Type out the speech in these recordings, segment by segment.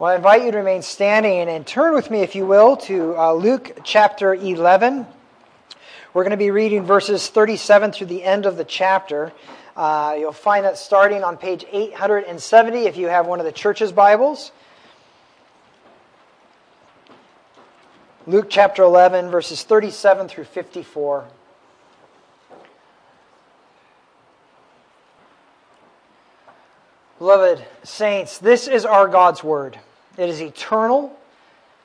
Well, I invite you to remain standing and turn with me, if you will, to uh, Luke chapter 11. We're going to be reading verses 37 through the end of the chapter. Uh, you'll find that starting on page 870 if you have one of the church's Bibles. Luke chapter 11, verses 37 through 54. Beloved saints, this is our God's Word. It is eternal,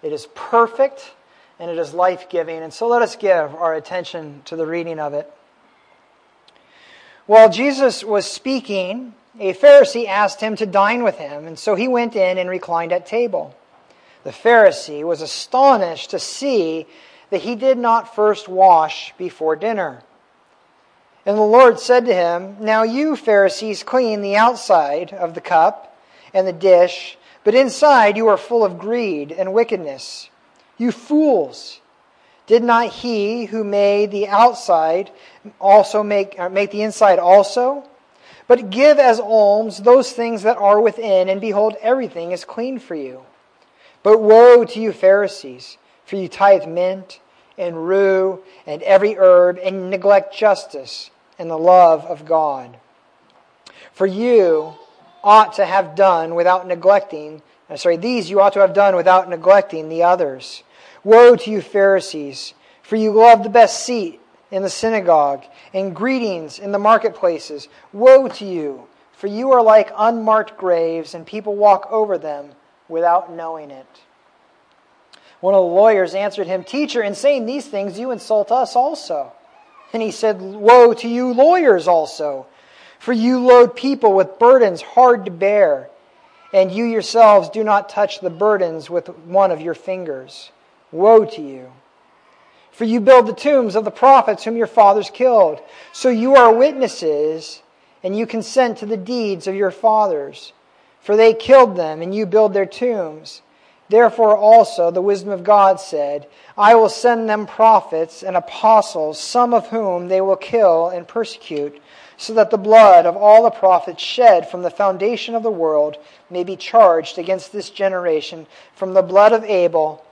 it is perfect, and it is life giving. And so let us give our attention to the reading of it. While Jesus was speaking, a Pharisee asked him to dine with him, and so he went in and reclined at table. The Pharisee was astonished to see that he did not first wash before dinner. And the Lord said to him, Now you, Pharisees, clean the outside of the cup and the dish but inside you are full of greed and wickedness. You fools! Did not he who made the outside also make, uh, make the inside also? But give as alms those things that are within, and behold, everything is clean for you. But woe to you, Pharisees, for you tithe mint and rue and every herb, and neglect justice and the love of God. For you ought to have done without neglecting, uh, sorry, these you ought to have done without neglecting the others. Woe to you, Pharisees, for you love the best seat in the synagogue and greetings in the marketplaces. Woe to you, for you are like unmarked graves, and people walk over them without knowing it. One of the lawyers answered him, Teacher, in saying these things, you insult us also. And he said, Woe to you, lawyers also for you load people with burdens hard to bear, and you yourselves do not touch the burdens with one of your fingers. Woe to you! For you build the tombs of the prophets whom your fathers killed. So you are witnesses, and you consent to the deeds of your fathers. For they killed them, and you build their tombs. Therefore also the wisdom of God said, I will send them prophets and apostles, some of whom they will kill and persecute so that the blood of all the prophets shed from the foundation of the world may be charged against this generation from the blood of Abel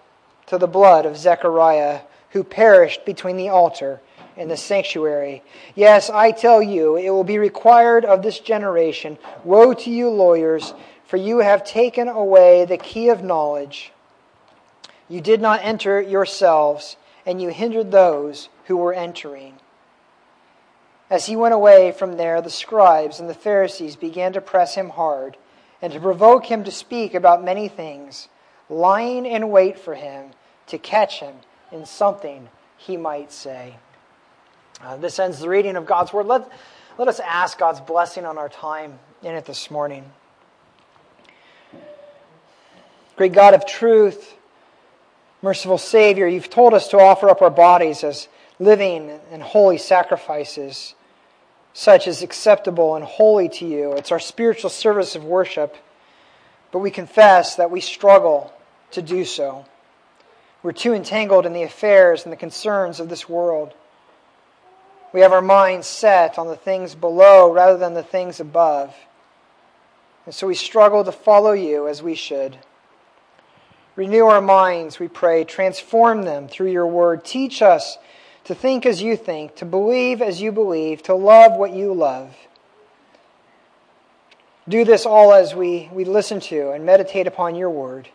to the blood of Zechariah, who perished between the altar and the sanctuary. Yes, I tell you, it will be required of this generation. Woe to you, lawyers, for you have taken away the key of knowledge. You did not enter yourselves, and you hindered those who were entering. As he went away from there, the scribes and the Pharisees began to press him hard and to provoke him to speak about many things, lying in wait for him to catch him in something he might say. Uh, this ends the reading of God's word. Let, let us ask God's blessing on our time in it this morning. Great God of truth, merciful Savior, you've told us to offer up our bodies as living and holy sacrifices such as acceptable and holy to you. It's our spiritual service of worship, but we confess that we struggle to do so. We're too entangled in the affairs and the concerns of this world. We have our minds set on the things below rather than the things above. And so we struggle to follow you as we should. Renew our minds, we pray. Transform them through your word. Teach us to think as you think, to believe as you believe, to love what you love. Do this all as we, we listen to and meditate upon your word.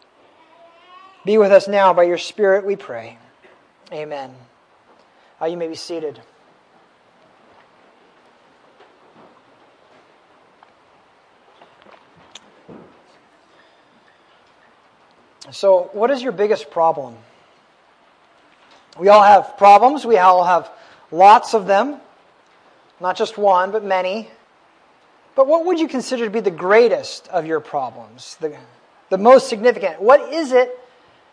Be with us now by your Spirit, we pray. Amen. Uh, you may be seated. So, what is your biggest problem? We all have problems. We all have lots of them. Not just one, but many. But what would you consider to be the greatest of your problems? The, the most significant? What is it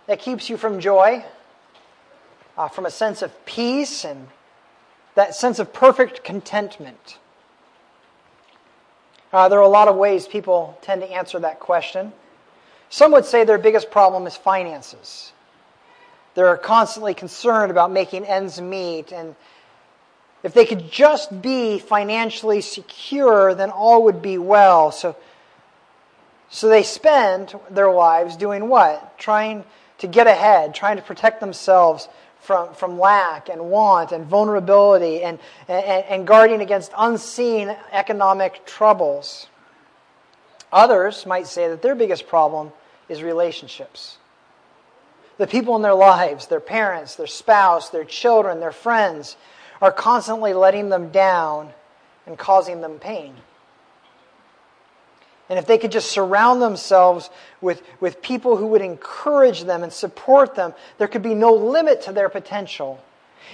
that keeps you from joy? Uh, from a sense of peace and that sense of perfect contentment? Uh, there are a lot of ways people tend to answer that question. Some would say their biggest problem is finances. They're constantly concerned about making ends meet. And if they could just be financially secure, then all would be well. So, So they spend their lives doing what? Trying to get ahead, trying to protect themselves from, from lack and want and vulnerability and, and, and guarding against unseen economic troubles. Others might say that their biggest problem is relationships. The people in their lives, their parents, their spouse, their children, their friends, are constantly letting them down and causing them pain. And if they could just surround themselves with, with people who would encourage them and support them, there could be no limit to their potential.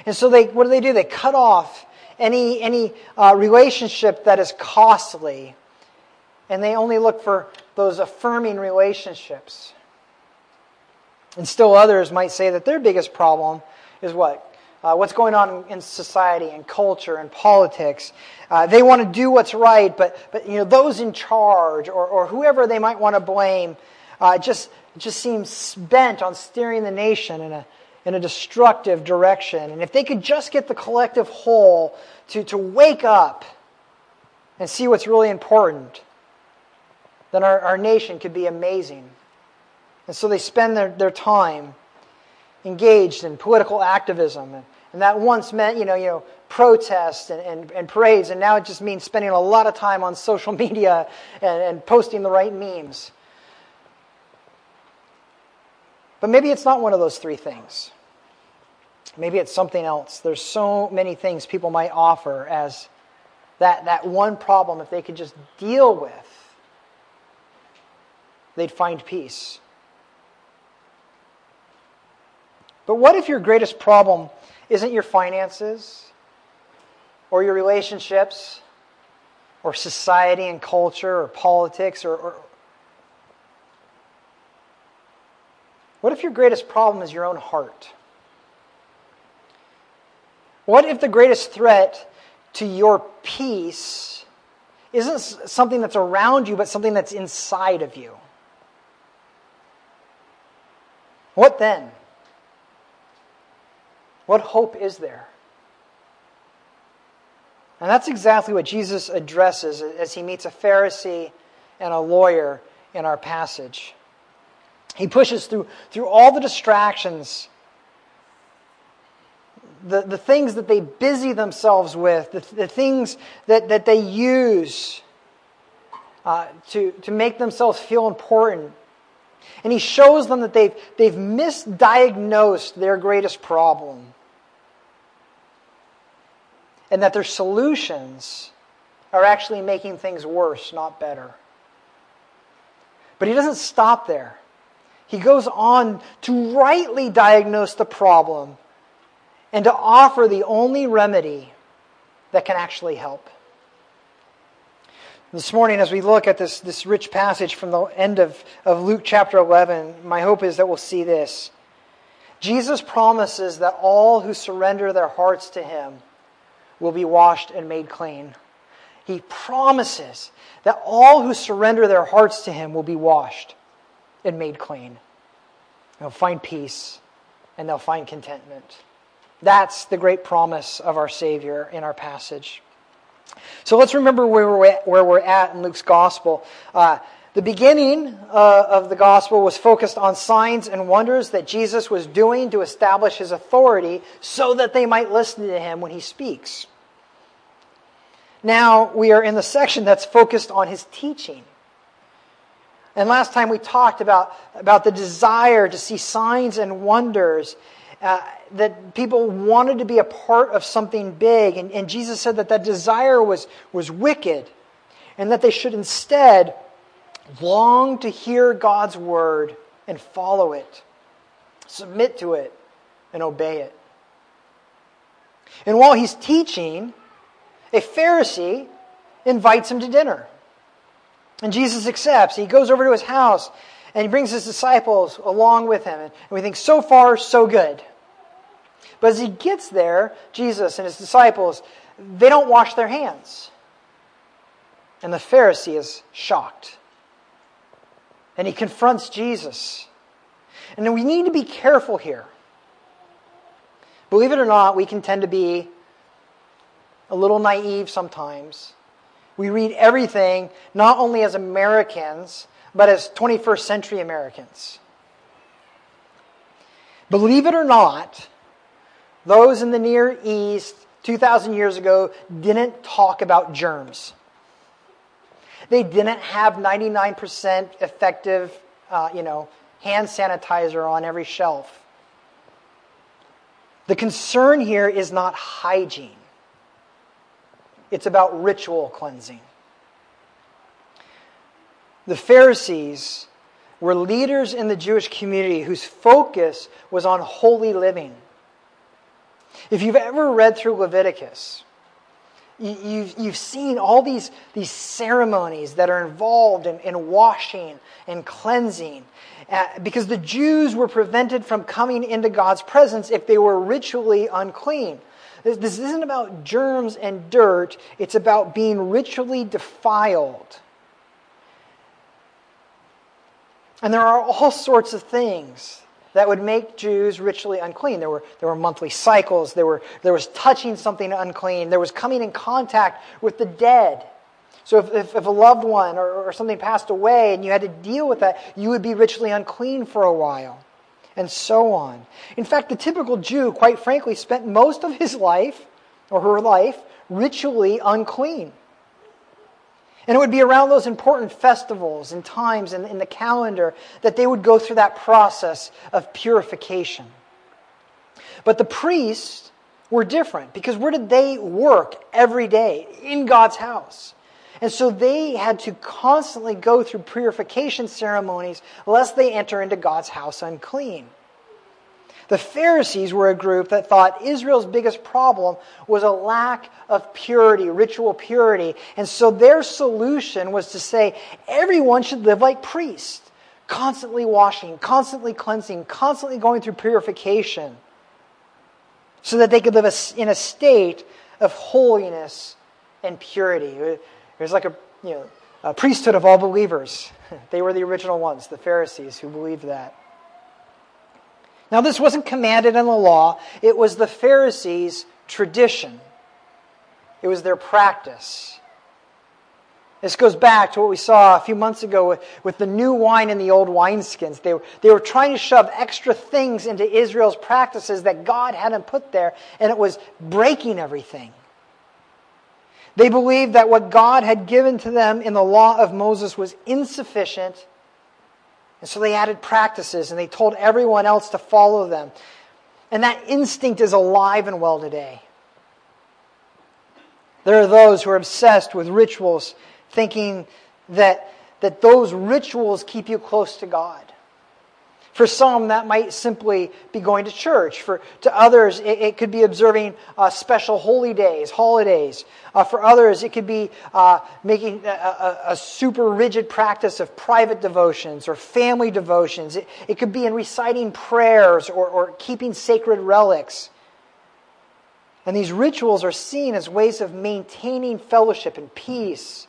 And so they, what do they do? They cut off any, any uh, relationship that is costly. And they only look for those affirming relationships. And still others might say that their biggest problem is what? Uh, what's going on in society and culture and politics. Uh, they want to do what's right, but, but you know, those in charge or, or whoever they might want to blame uh, just, just seems bent on steering the nation in a, in a destructive direction. And if they could just get the collective whole to, to wake up and see what's really important, then our, our nation could be amazing. And so they spend their, their time engaged in political activism. And, and that once meant, you know, you know protests and, and, and, parades, and now it just means spending a lot of time on social media and, and posting the right memes. But maybe it's not one of those three things. Maybe it's something else. There's so many things people might offer as that, that one problem, if they could just deal with, they'd find peace. But what if your greatest problem isn't your finances or your relationships or society and culture or politics or, or what if your greatest problem is your own heart? What if the greatest threat to your peace isn't something that's around you, but something that's inside of you? What then? What hope is there? And that's exactly what Jesus addresses as he meets a Pharisee and a lawyer in our passage. He pushes through, through all the distractions, the, the things that they busy themselves with, the, the things that, that they use uh, to, to make themselves feel important. And he shows them that they've, they've misdiagnosed their greatest problem and that their solutions are actually making things worse, not better. But he doesn't stop there. He goes on to rightly diagnose the problem and to offer the only remedy that can actually help. This morning, as we look at this, this rich passage from the end of, of Luke chapter 11, my hope is that we'll see this. Jesus promises that all who surrender their hearts to him will be washed and made clean. He promises that all who surrender their hearts to Him will be washed and made clean. They'll find peace and they'll find contentment. That's the great promise of our Savior in our passage. So let's remember where we're at, where we're at in Luke's Gospel. Uh, the beginning uh, of the Gospel was focused on signs and wonders that Jesus was doing to establish his authority so that they might listen to him when he speaks. Now we are in the section that's focused on his teaching. And last time we talked about, about the desire to see signs and wonders, uh, that people wanted to be a part of something big. And, and Jesus said that that desire was, was wicked and that they should instead long to hear God's word and follow it, submit to it, and obey it. And while he's teaching, a Pharisee invites him to dinner. And Jesus accepts. He goes over to his house and he brings his disciples along with him. And we think, so far, so good. But as he gets there, Jesus and his disciples, they don't wash their hands. And the Pharisee is shocked. And he confronts Jesus. And we need to be careful here. Believe it or not, we can tend to be a little naive sometimes. We read everything not only as Americans, but as 21st century Americans. Believe it or not, those in the Near East 2,000 years ago didn't talk about germs. They didn't have 99% effective, uh, you know, hand sanitizer on every shelf. The concern here is not hygiene. It's about ritual cleansing. The Pharisees were leaders in the Jewish community whose focus was on holy living. If you've ever read through Leviticus, you've, you've seen all these, these ceremonies that are involved in, in washing and cleansing. Uh, because the Jews were prevented from coming into God's presence if they were ritually unclean. This, this isn't about germs and dirt, it's about being ritually defiled. And there are all sorts of things that would make Jews ritually unclean. There were, there were monthly cycles, there, were, there was touching something unclean, there was coming in contact with the dead. So if, if, if a loved one or, or something passed away and you had to deal with that, you would be ritually unclean for a while, and so on. In fact, the typical Jew, quite frankly, spent most of his life or her life ritually unclean. And it would be around those important festivals and times in, in the calendar that they would go through that process of purification. But the priests were different because where did they work every day? In God's house. And so they had to constantly go through purification ceremonies lest they enter into God's house unclean. The Pharisees were a group that thought Israel's biggest problem was a lack of purity, ritual purity. And so their solution was to say everyone should live like priests, constantly washing, constantly cleansing, constantly going through purification, so that they could live in a state of holiness and purity. Was like a, you know, a priesthood of all believers. They were the original ones, the Pharisees, who believed that. Now, this wasn't commanded in the law, it was the Pharisees' tradition, it was their practice. This goes back to what we saw a few months ago with, with the new wine and the old wineskins. They were, they were trying to shove extra things into Israel's practices that God hadn't put there, and it was breaking everything. They believed that what God had given to them in the law of Moses was insufficient and so they added practices and they told everyone else to follow them. And that instinct is alive and well today. There are those who are obsessed with rituals, thinking that, that those rituals keep you close to God. For some, that might simply be going to church. For to others, it, it could be observing uh, special holy days, holidays. Uh, for others, it could be uh, making a, a, a, super rigid practice of private devotions or family devotions. It, it could be in reciting prayers or, or keeping sacred relics. And these rituals are seen as ways of maintaining fellowship and peace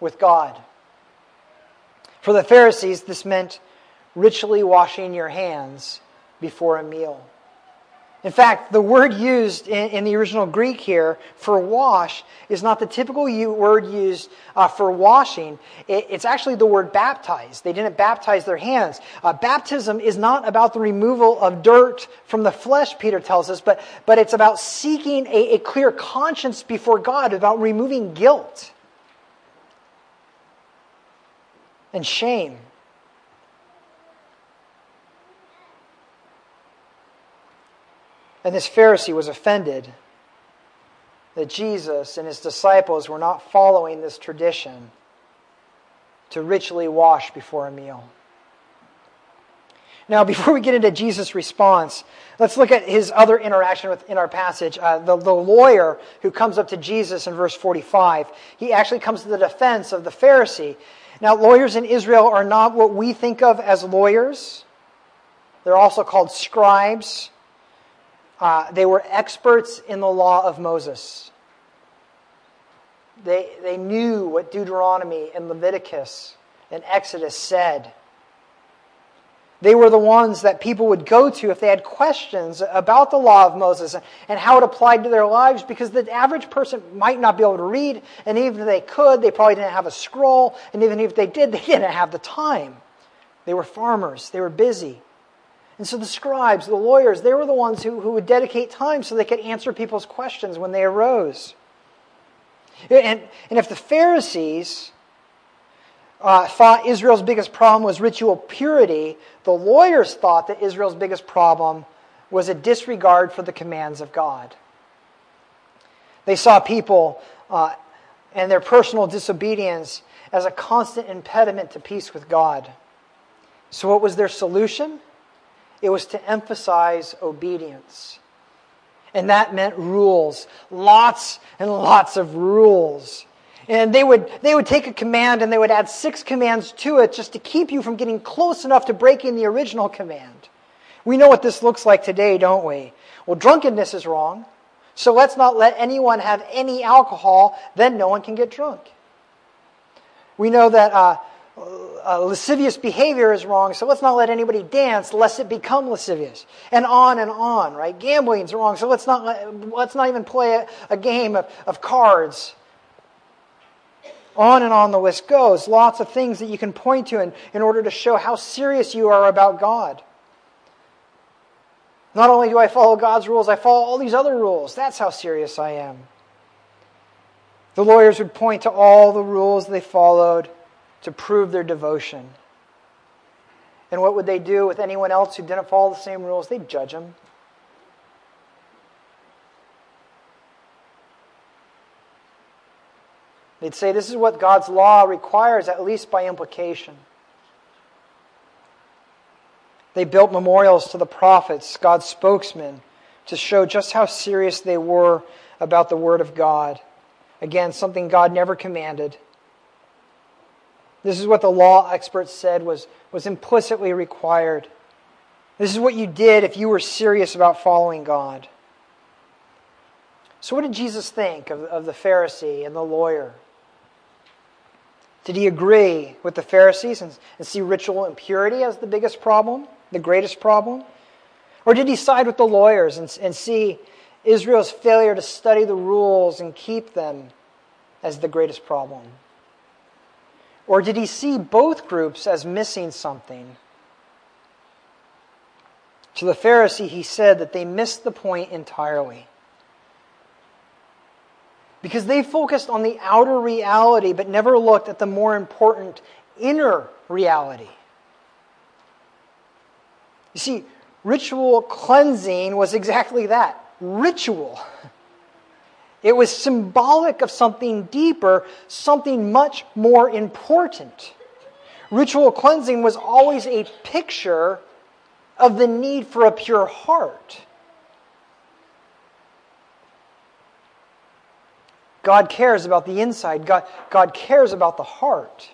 with God. For the Pharisees, this meant ritually washing your hands before a meal. In fact, the word used in, in the original Greek here for wash is not the typical u- word used uh, for washing. It, it's actually the word baptize. They didn't baptize their hands. Uh, baptism is not about the removal of dirt from the flesh, Peter tells us, but, but it's about seeking a, a clear conscience before God, about removing guilt and shame. And this Pharisee was offended that Jesus and his disciples were not following this tradition to ritually wash before a meal. Now, before we get into Jesus' response, let's look at his other interaction with, in our passage. Uh, the, the lawyer who comes up to Jesus in verse 45, he actually comes to the defense of the Pharisee. Now, lawyers in Israel are not what we think of as lawyers, they're also called scribes. Uh, they were experts in the law of Moses. They, they knew what Deuteronomy and Leviticus and Exodus said. They were the ones that people would go to if they had questions about the law of Moses and how it applied to their lives because the average person might not be able to read, and even if they could, they probably didn't have a scroll, and even if they did, they didn't have the time. They were farmers, they were busy. And so the scribes, the lawyers, they were the ones who, who would dedicate time so they could answer people's questions when they arose. And, and if the Pharisees uh, thought Israel's biggest problem was ritual purity, the lawyers thought that Israel's biggest problem was a disregard for the commands of God. They saw people uh, and their personal disobedience as a constant impediment to peace with God. So, what was their solution? It was to emphasize obedience. And that meant rules. Lots and lots of rules. And they would, they would take a command and they would add six commands to it just to keep you from getting close enough to breaking the original command. We know what this looks like today, don't we? Well, drunkenness is wrong. So let's not let anyone have any alcohol, then no one can get drunk. We know that uh, uh, lascivious behavior is wrong, so let's not let anybody dance lest it become lascivious. And on and on, right? Gambling's wrong, so let's not, let, let's not even play a, a game of, of cards. On and on the list goes. Lots of things that you can point to in, in order to show how serious you are about God. Not only do I follow God's rules, I follow all these other rules. That's how serious I am. The lawyers would point to all the rules they followed to prove their devotion. And what would they do with anyone else who didn't follow the same rules? They'd judge them. They'd say this is what God's law requires, at least by implication. They built memorials to the prophets, God's spokesmen, to show just how serious they were about the Word of God. Again, something God never commanded. This is what the law experts said was, was implicitly required. This is what you did if you were serious about following God. So, what did Jesus think of, of the Pharisee and the lawyer? Did he agree with the Pharisees and, and see ritual impurity as the biggest problem, the greatest problem? Or did he side with the lawyers and, and see Israel's failure to study the rules and keep them as the greatest problem? Or did he see both groups as missing something? To the Pharisee, he said that they missed the point entirely. Because they focused on the outer reality but never looked at the more important inner reality. You see, ritual cleansing was exactly that ritual. It was symbolic of something deeper, something much more important. Ritual cleansing was always a picture of the need for a pure heart. God cares about the inside, God, God cares about the heart.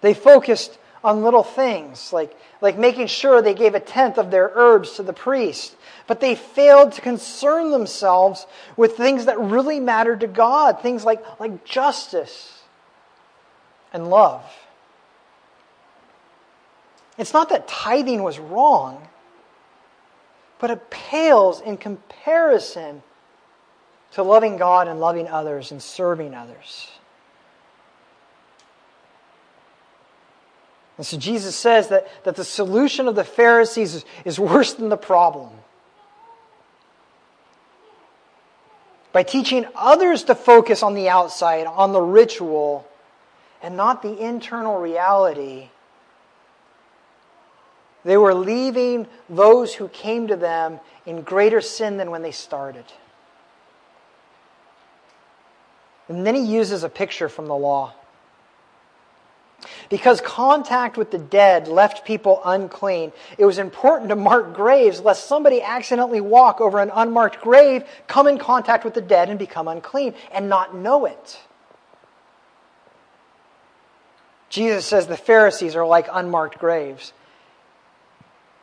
They focused on little things, like, like making sure they gave a tenth of their herbs to the priest. But they failed to concern themselves with things that really mattered to God, things like, like justice and love. It's not that tithing was wrong, but it pales in comparison to loving God and loving others and serving others. And so Jesus says that, that the solution of the Pharisees is, is worse than the problem. By teaching others to focus on the outside, on the ritual, and not the internal reality, they were leaving those who came to them in greater sin than when they started. And then he uses a picture from the law. Because contact with the dead left people unclean, it was important to mark graves lest somebody accidentally walk over an unmarked grave, come in contact with the dead, and become unclean and not know it. Jesus says the Pharisees are like unmarked graves.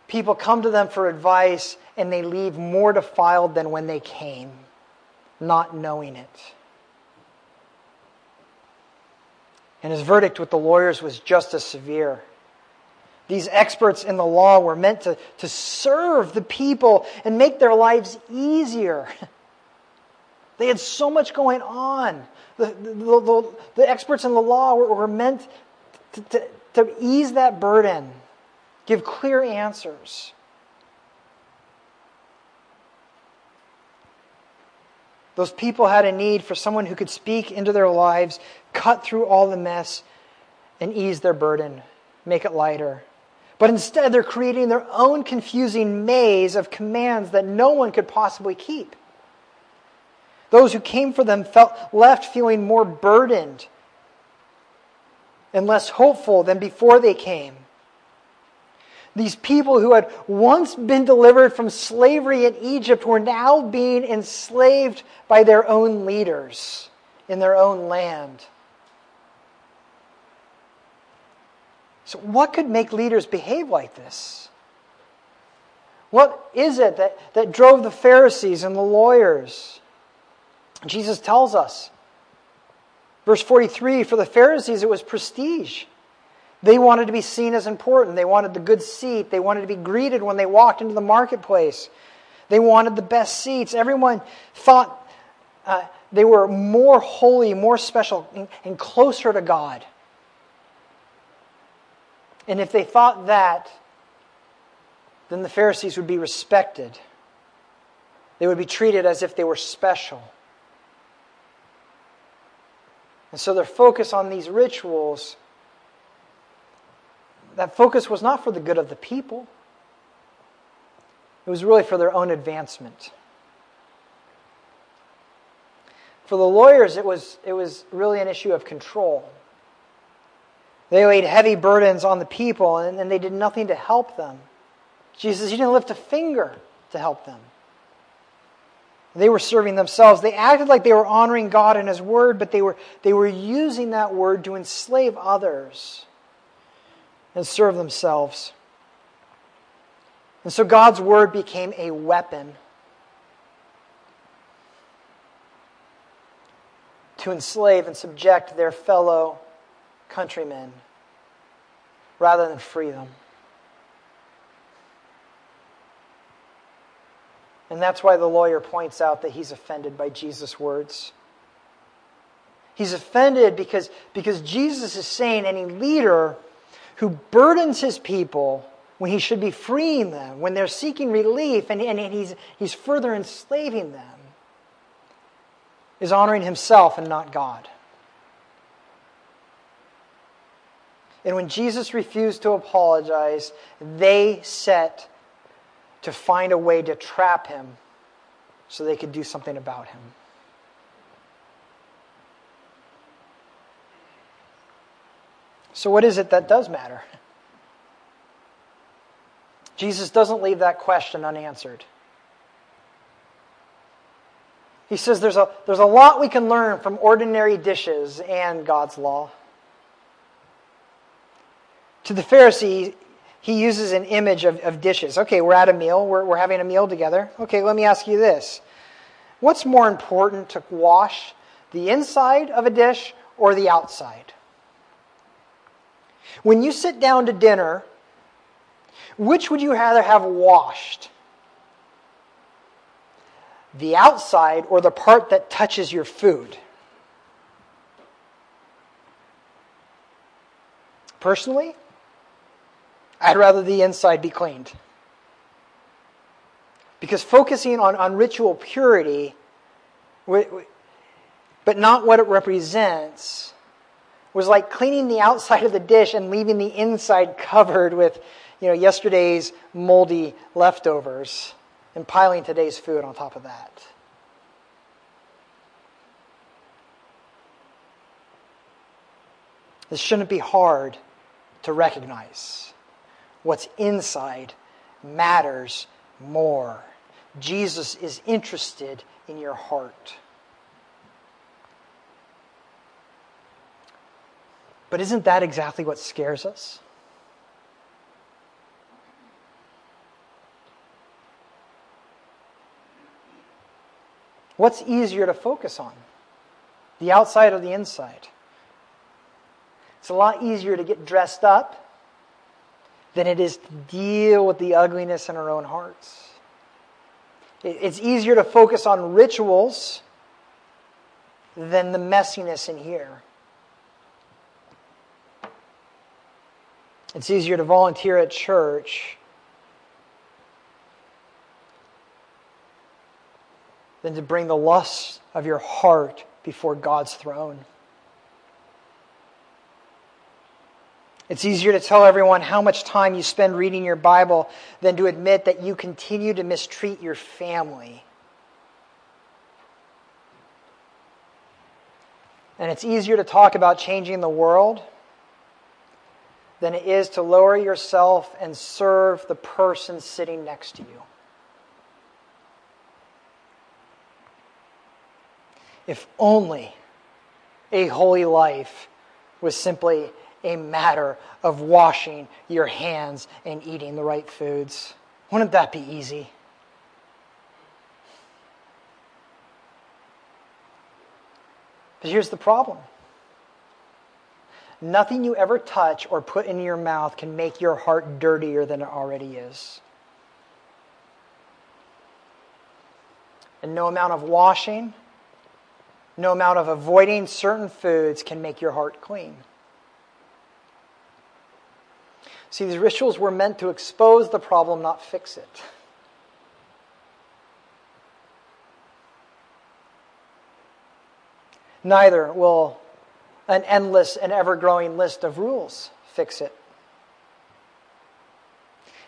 People come to them for advice and they leave more defiled than when they came, not knowing it. And his verdict with the lawyers was just as severe. These experts in the law were meant to, to serve the people and make their lives easier. They had so much going on. The, the, the, the experts in the law were, were meant to, to, to ease that burden, give clear answers. Those people had a need for someone who could speak into their lives, cut through all the mess, and ease their burden, make it lighter. But instead, they're creating their own confusing maze of commands that no one could possibly keep. Those who came for them felt left feeling more burdened and less hopeful than before they came. These people who had once been delivered from slavery in Egypt were now being enslaved by their own leaders in their own land. So, what could make leaders behave like this? What is it that, that drove the Pharisees and the lawyers? Jesus tells us. Verse 43 For the Pharisees, it was prestige. They wanted to be seen as important. They wanted the good seat. They wanted to be greeted when they walked into the marketplace. They wanted the best seats. Everyone thought uh, they were more holy, more special, and, and closer to God. And if they thought that, then the Pharisees would be respected. They would be treated as if they were special. And so their focus on these rituals, that focus was not for the good of the people, it was really for their own advancement. For the lawyers, it was, it was really an issue of control. They laid heavy burdens on the people and, and they did nothing to help them. Jesus, he didn't lift a finger to help them. They were serving themselves. They acted like they were honoring God and His Word, but they were, they were using that Word to enslave others and serve themselves. And so God's Word became a weapon to enslave and subject their fellow countrymen rather than free them. And that's why the lawyer points out that he's offended by Jesus' words. He's offended because, because Jesus is saying any leader who burdens his people when he should be freeing them, when they're seeking relief and, and he's, he's further enslaving them, is honoring himself and not God. And when Jesus refused to apologize, they set to find a way to trap him so they could do something about him. So, what is it that does matter? Jesus doesn't leave that question unanswered. He says there's a, there's a lot we can learn from ordinary dishes and God's law. To the Pharisee, he uses an image of, of dishes. Okay, we're at a meal, we're, we're having a meal together. Okay, let me ask you this What's more important to wash, the inside of a dish or the outside? When you sit down to dinner, which would you rather have washed? The outside or the part that touches your food? Personally, I'd rather the inside be cleaned. Because focusing on, on ritual purity, but not what it represents, was like cleaning the outside of the dish and leaving the inside covered with you know, yesterday's moldy leftovers and piling today's food on top of that. This shouldn't be hard to recognize what's inside matters more. Jesus is interested in your heart. But isn't that exactly what scares us? What's easier to focus on? The outside or the inside? It's a lot easier to get dressed up than it is to deal with the ugliness in our own hearts. It's easier to focus on rituals than the messiness in here. It's easier to volunteer at church than to bring the lusts of your heart before God's throne. It's easier to tell everyone how much time you spend reading your Bible than to admit that you continue to mistreat your family. And it's easier to talk about changing the world than it is to lower yourself and serve the person sitting next to you. If only a holy life was simply a matter of washing your hands and eating the right foods. Wouldn't that be easy? But here's the problem nothing you ever touch or put in your mouth can make your heart dirtier than it already is. And no amount of washing, no amount of avoiding certain foods can make your heart clean. See, these rituals were meant to expose the problem, not fix it. Neither will an endless and ever growing list of rules fix it.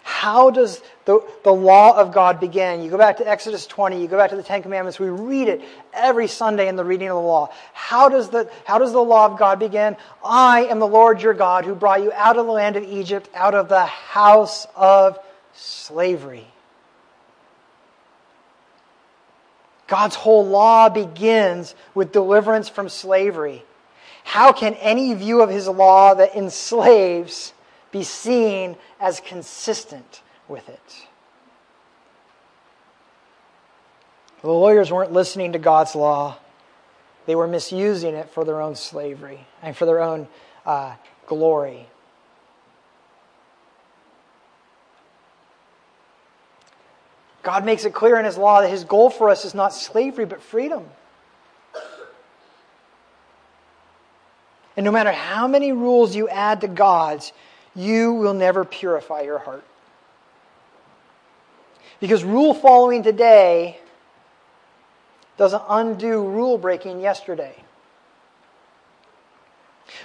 How does the, the law of God begin? You go back to Exodus 20, you go back to the Ten Commandments, we read it every Sunday in the reading of the law. How does the, how does the law of God begin? I am the Lord your God who brought you out of the land of Egypt, out of the house of slavery. God's whole law begins with deliverance from slavery. How can any view of his law that enslaves be seen as consistent with it. The lawyers weren't listening to God's law, they were misusing it for their own slavery and for their own uh, glory. God makes it clear in His law that His goal for us is not slavery, but freedom. And no matter how many rules you add to God's, you will never purify your heart. Because rule following today doesn't undo rule breaking yesterday.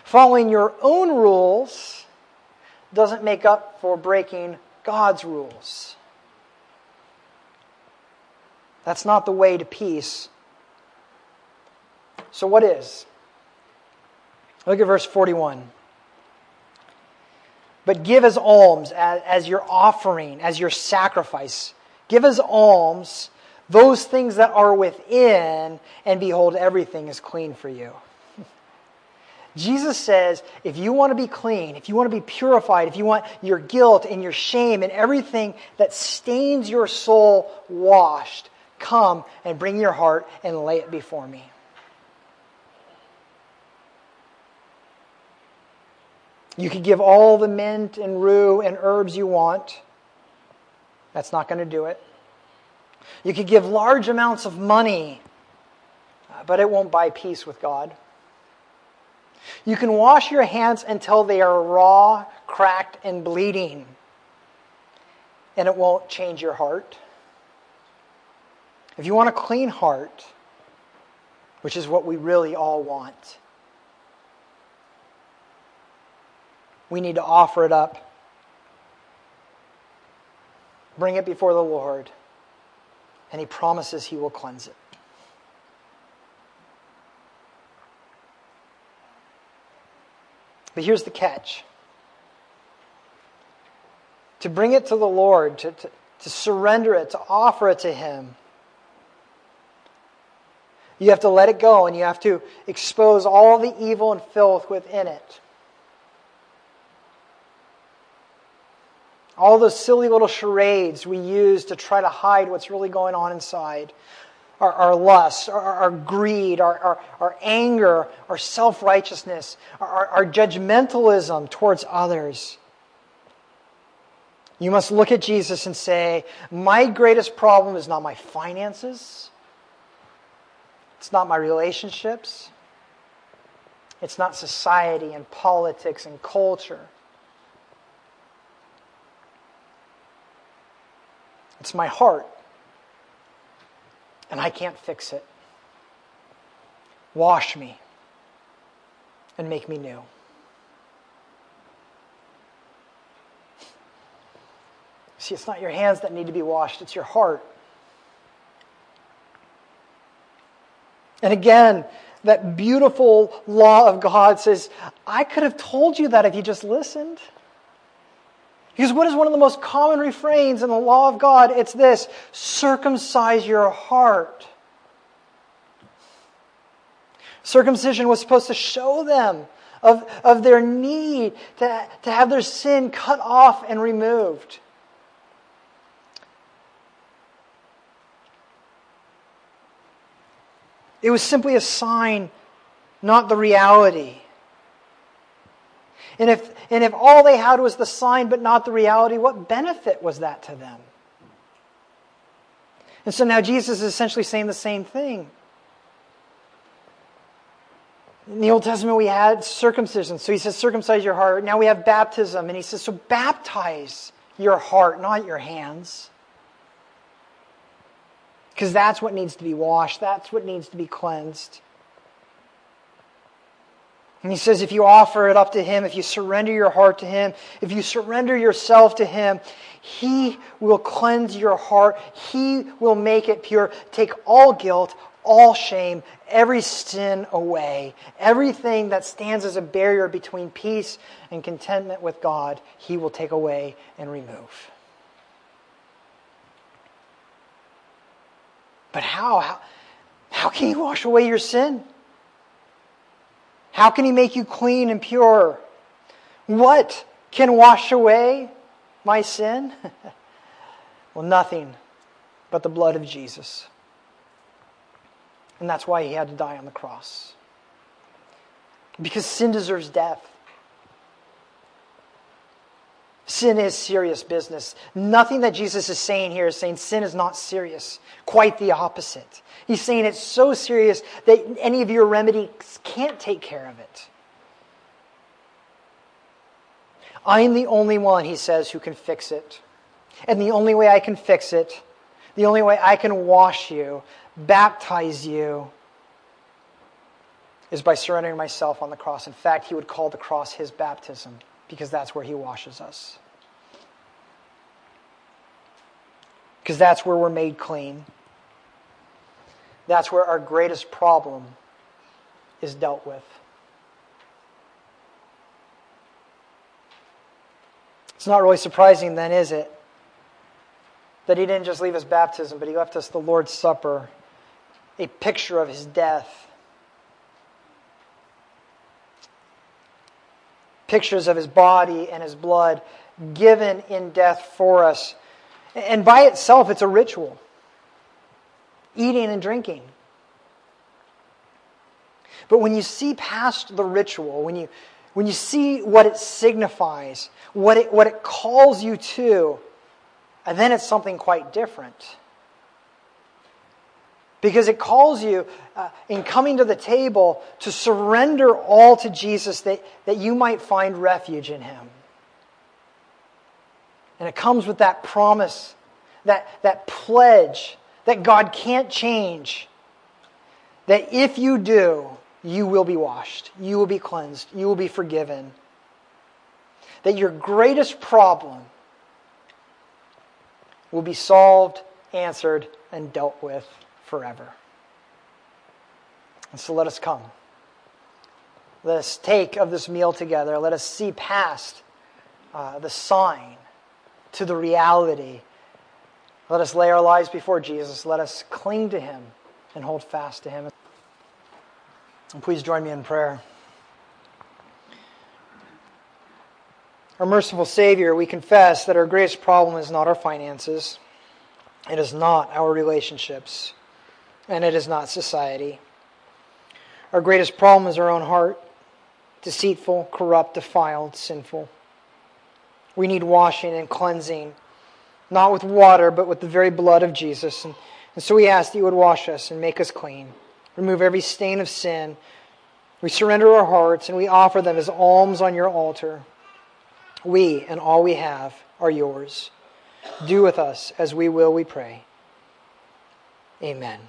Following your own rules doesn't make up for breaking God's rules. That's not the way to peace. So, what is? Look at verse 41 but give as alms, as, as your offering, as your sacrifice. Give as alms those things that are within, and behold, everything is clean for you. Jesus says, if you want to be clean, if you want to be purified, if you want your guilt and your shame and everything that stains your soul washed, come and bring your heart and lay it before me. You could give all the mint and rue and herbs you want. That's not going to do it. You could give large amounts of money, uh, but it won't buy peace with God. You can wash your hands until they are raw, cracked, and bleeding, and it won't change your heart. If you want a clean heart, which is what we really all want, we need to offer it up. Bring it before the Lord, and He promises He will cleanse it. But here's the catch to bring it to the Lord, to, to, to surrender it, to offer it to Him. You have to let it go and you have to expose all the evil and filth within it. All those silly little charades we use to try to hide what's really going on inside. Our, our lust, our, our greed, our, our, our, anger, our self righteousness, our, our judgmentalism towards others. You must look at Jesus and say, My greatest problem is not my finances, it's not my relationships, it's not society and politics and culture. It's my heart. And I can't fix it. Wash me and make me new. See, it's not your hands that need to be washed, it's your heart. And again, that beautiful law of God says, I could have told you that if you just listened. Because what is one of the most common refrains in the law of God? It's this circumcise your heart. Circumcision was supposed to show them of, of their need to, to have their sin cut off and removed. It was simply a sign, not the reality. And if, and if all they had was the sign but not the reality, what benefit was that to them? And so now Jesus is essentially saying the same thing. In the Old Testament, we had circumcision. So he says, circumcise your heart. Now we have baptism. And he says, so baptize your heart, not your hands. Because that's what needs to be washed, that's what needs to be cleansed. And he says, if you offer it up to him, if you surrender your heart to him, if you surrender yourself to him, he will cleanse your heart. He will make it pure. Take all guilt, all shame, every sin away. Everything that stands as a barrier between peace and contentment with God, he will take away and remove. But how? How, how can He wash away your sin? How can He make you clean and pure? What can wash away my sin? well, nothing but the blood of Jesus. And that's why He had to die on the cross. Because sin deserves death. Sin is serious business. Nothing that Jesus is saying here is saying sin is not serious. Quite the opposite. He's saying it's so serious that any of your remedies can't take care of it. I'm the only one, he says, who can fix it. And the only way I can fix it, the only way I can wash you, baptize you, is by surrendering myself on the cross. In fact, he would call the cross his baptism because that's where He washes us. Because that's where we're made clean. That's where our greatest problem is dealt with. It's not really surprising, then, is it? That he didn't just leave us baptism, but he left us the Lord's Supper, a picture of his death pictures of his body and his blood given in death for us. And by itself, it's a ritual eating and drinking. But when you see past the ritual, when you, when you see what it signifies, what it, what it calls you to, and then it's something quite different. Because it calls you, uh, in coming to the table, to surrender all to Jesus that, that you might find refuge in Him. And it comes with that promise, that, that pledge that God can't change. That if you do, you will be washed, you will be cleansed, you will be forgiven. That your greatest problem will be solved, answered, and dealt with forever. And so let us come. Let us take of this meal together. Let us see past uh, the sign to the reality. Let us lay our lives before Jesus. Let us cling to him and hold fast to him. And please join me in prayer. Our merciful Savior, we confess that our greatest problem is not our finances, it is not our relationships and it is not society. Our greatest problem is our own heart deceitful, corrupt, defiled, sinful. We need washing and cleansing, not with water, but with the very blood of Jesus. And, and so we ask that you would wash us and make us clean, remove every stain of sin. We surrender our hearts and we offer them as alms on your altar. We and all we have are yours. Do with us as we will, we pray. Amen.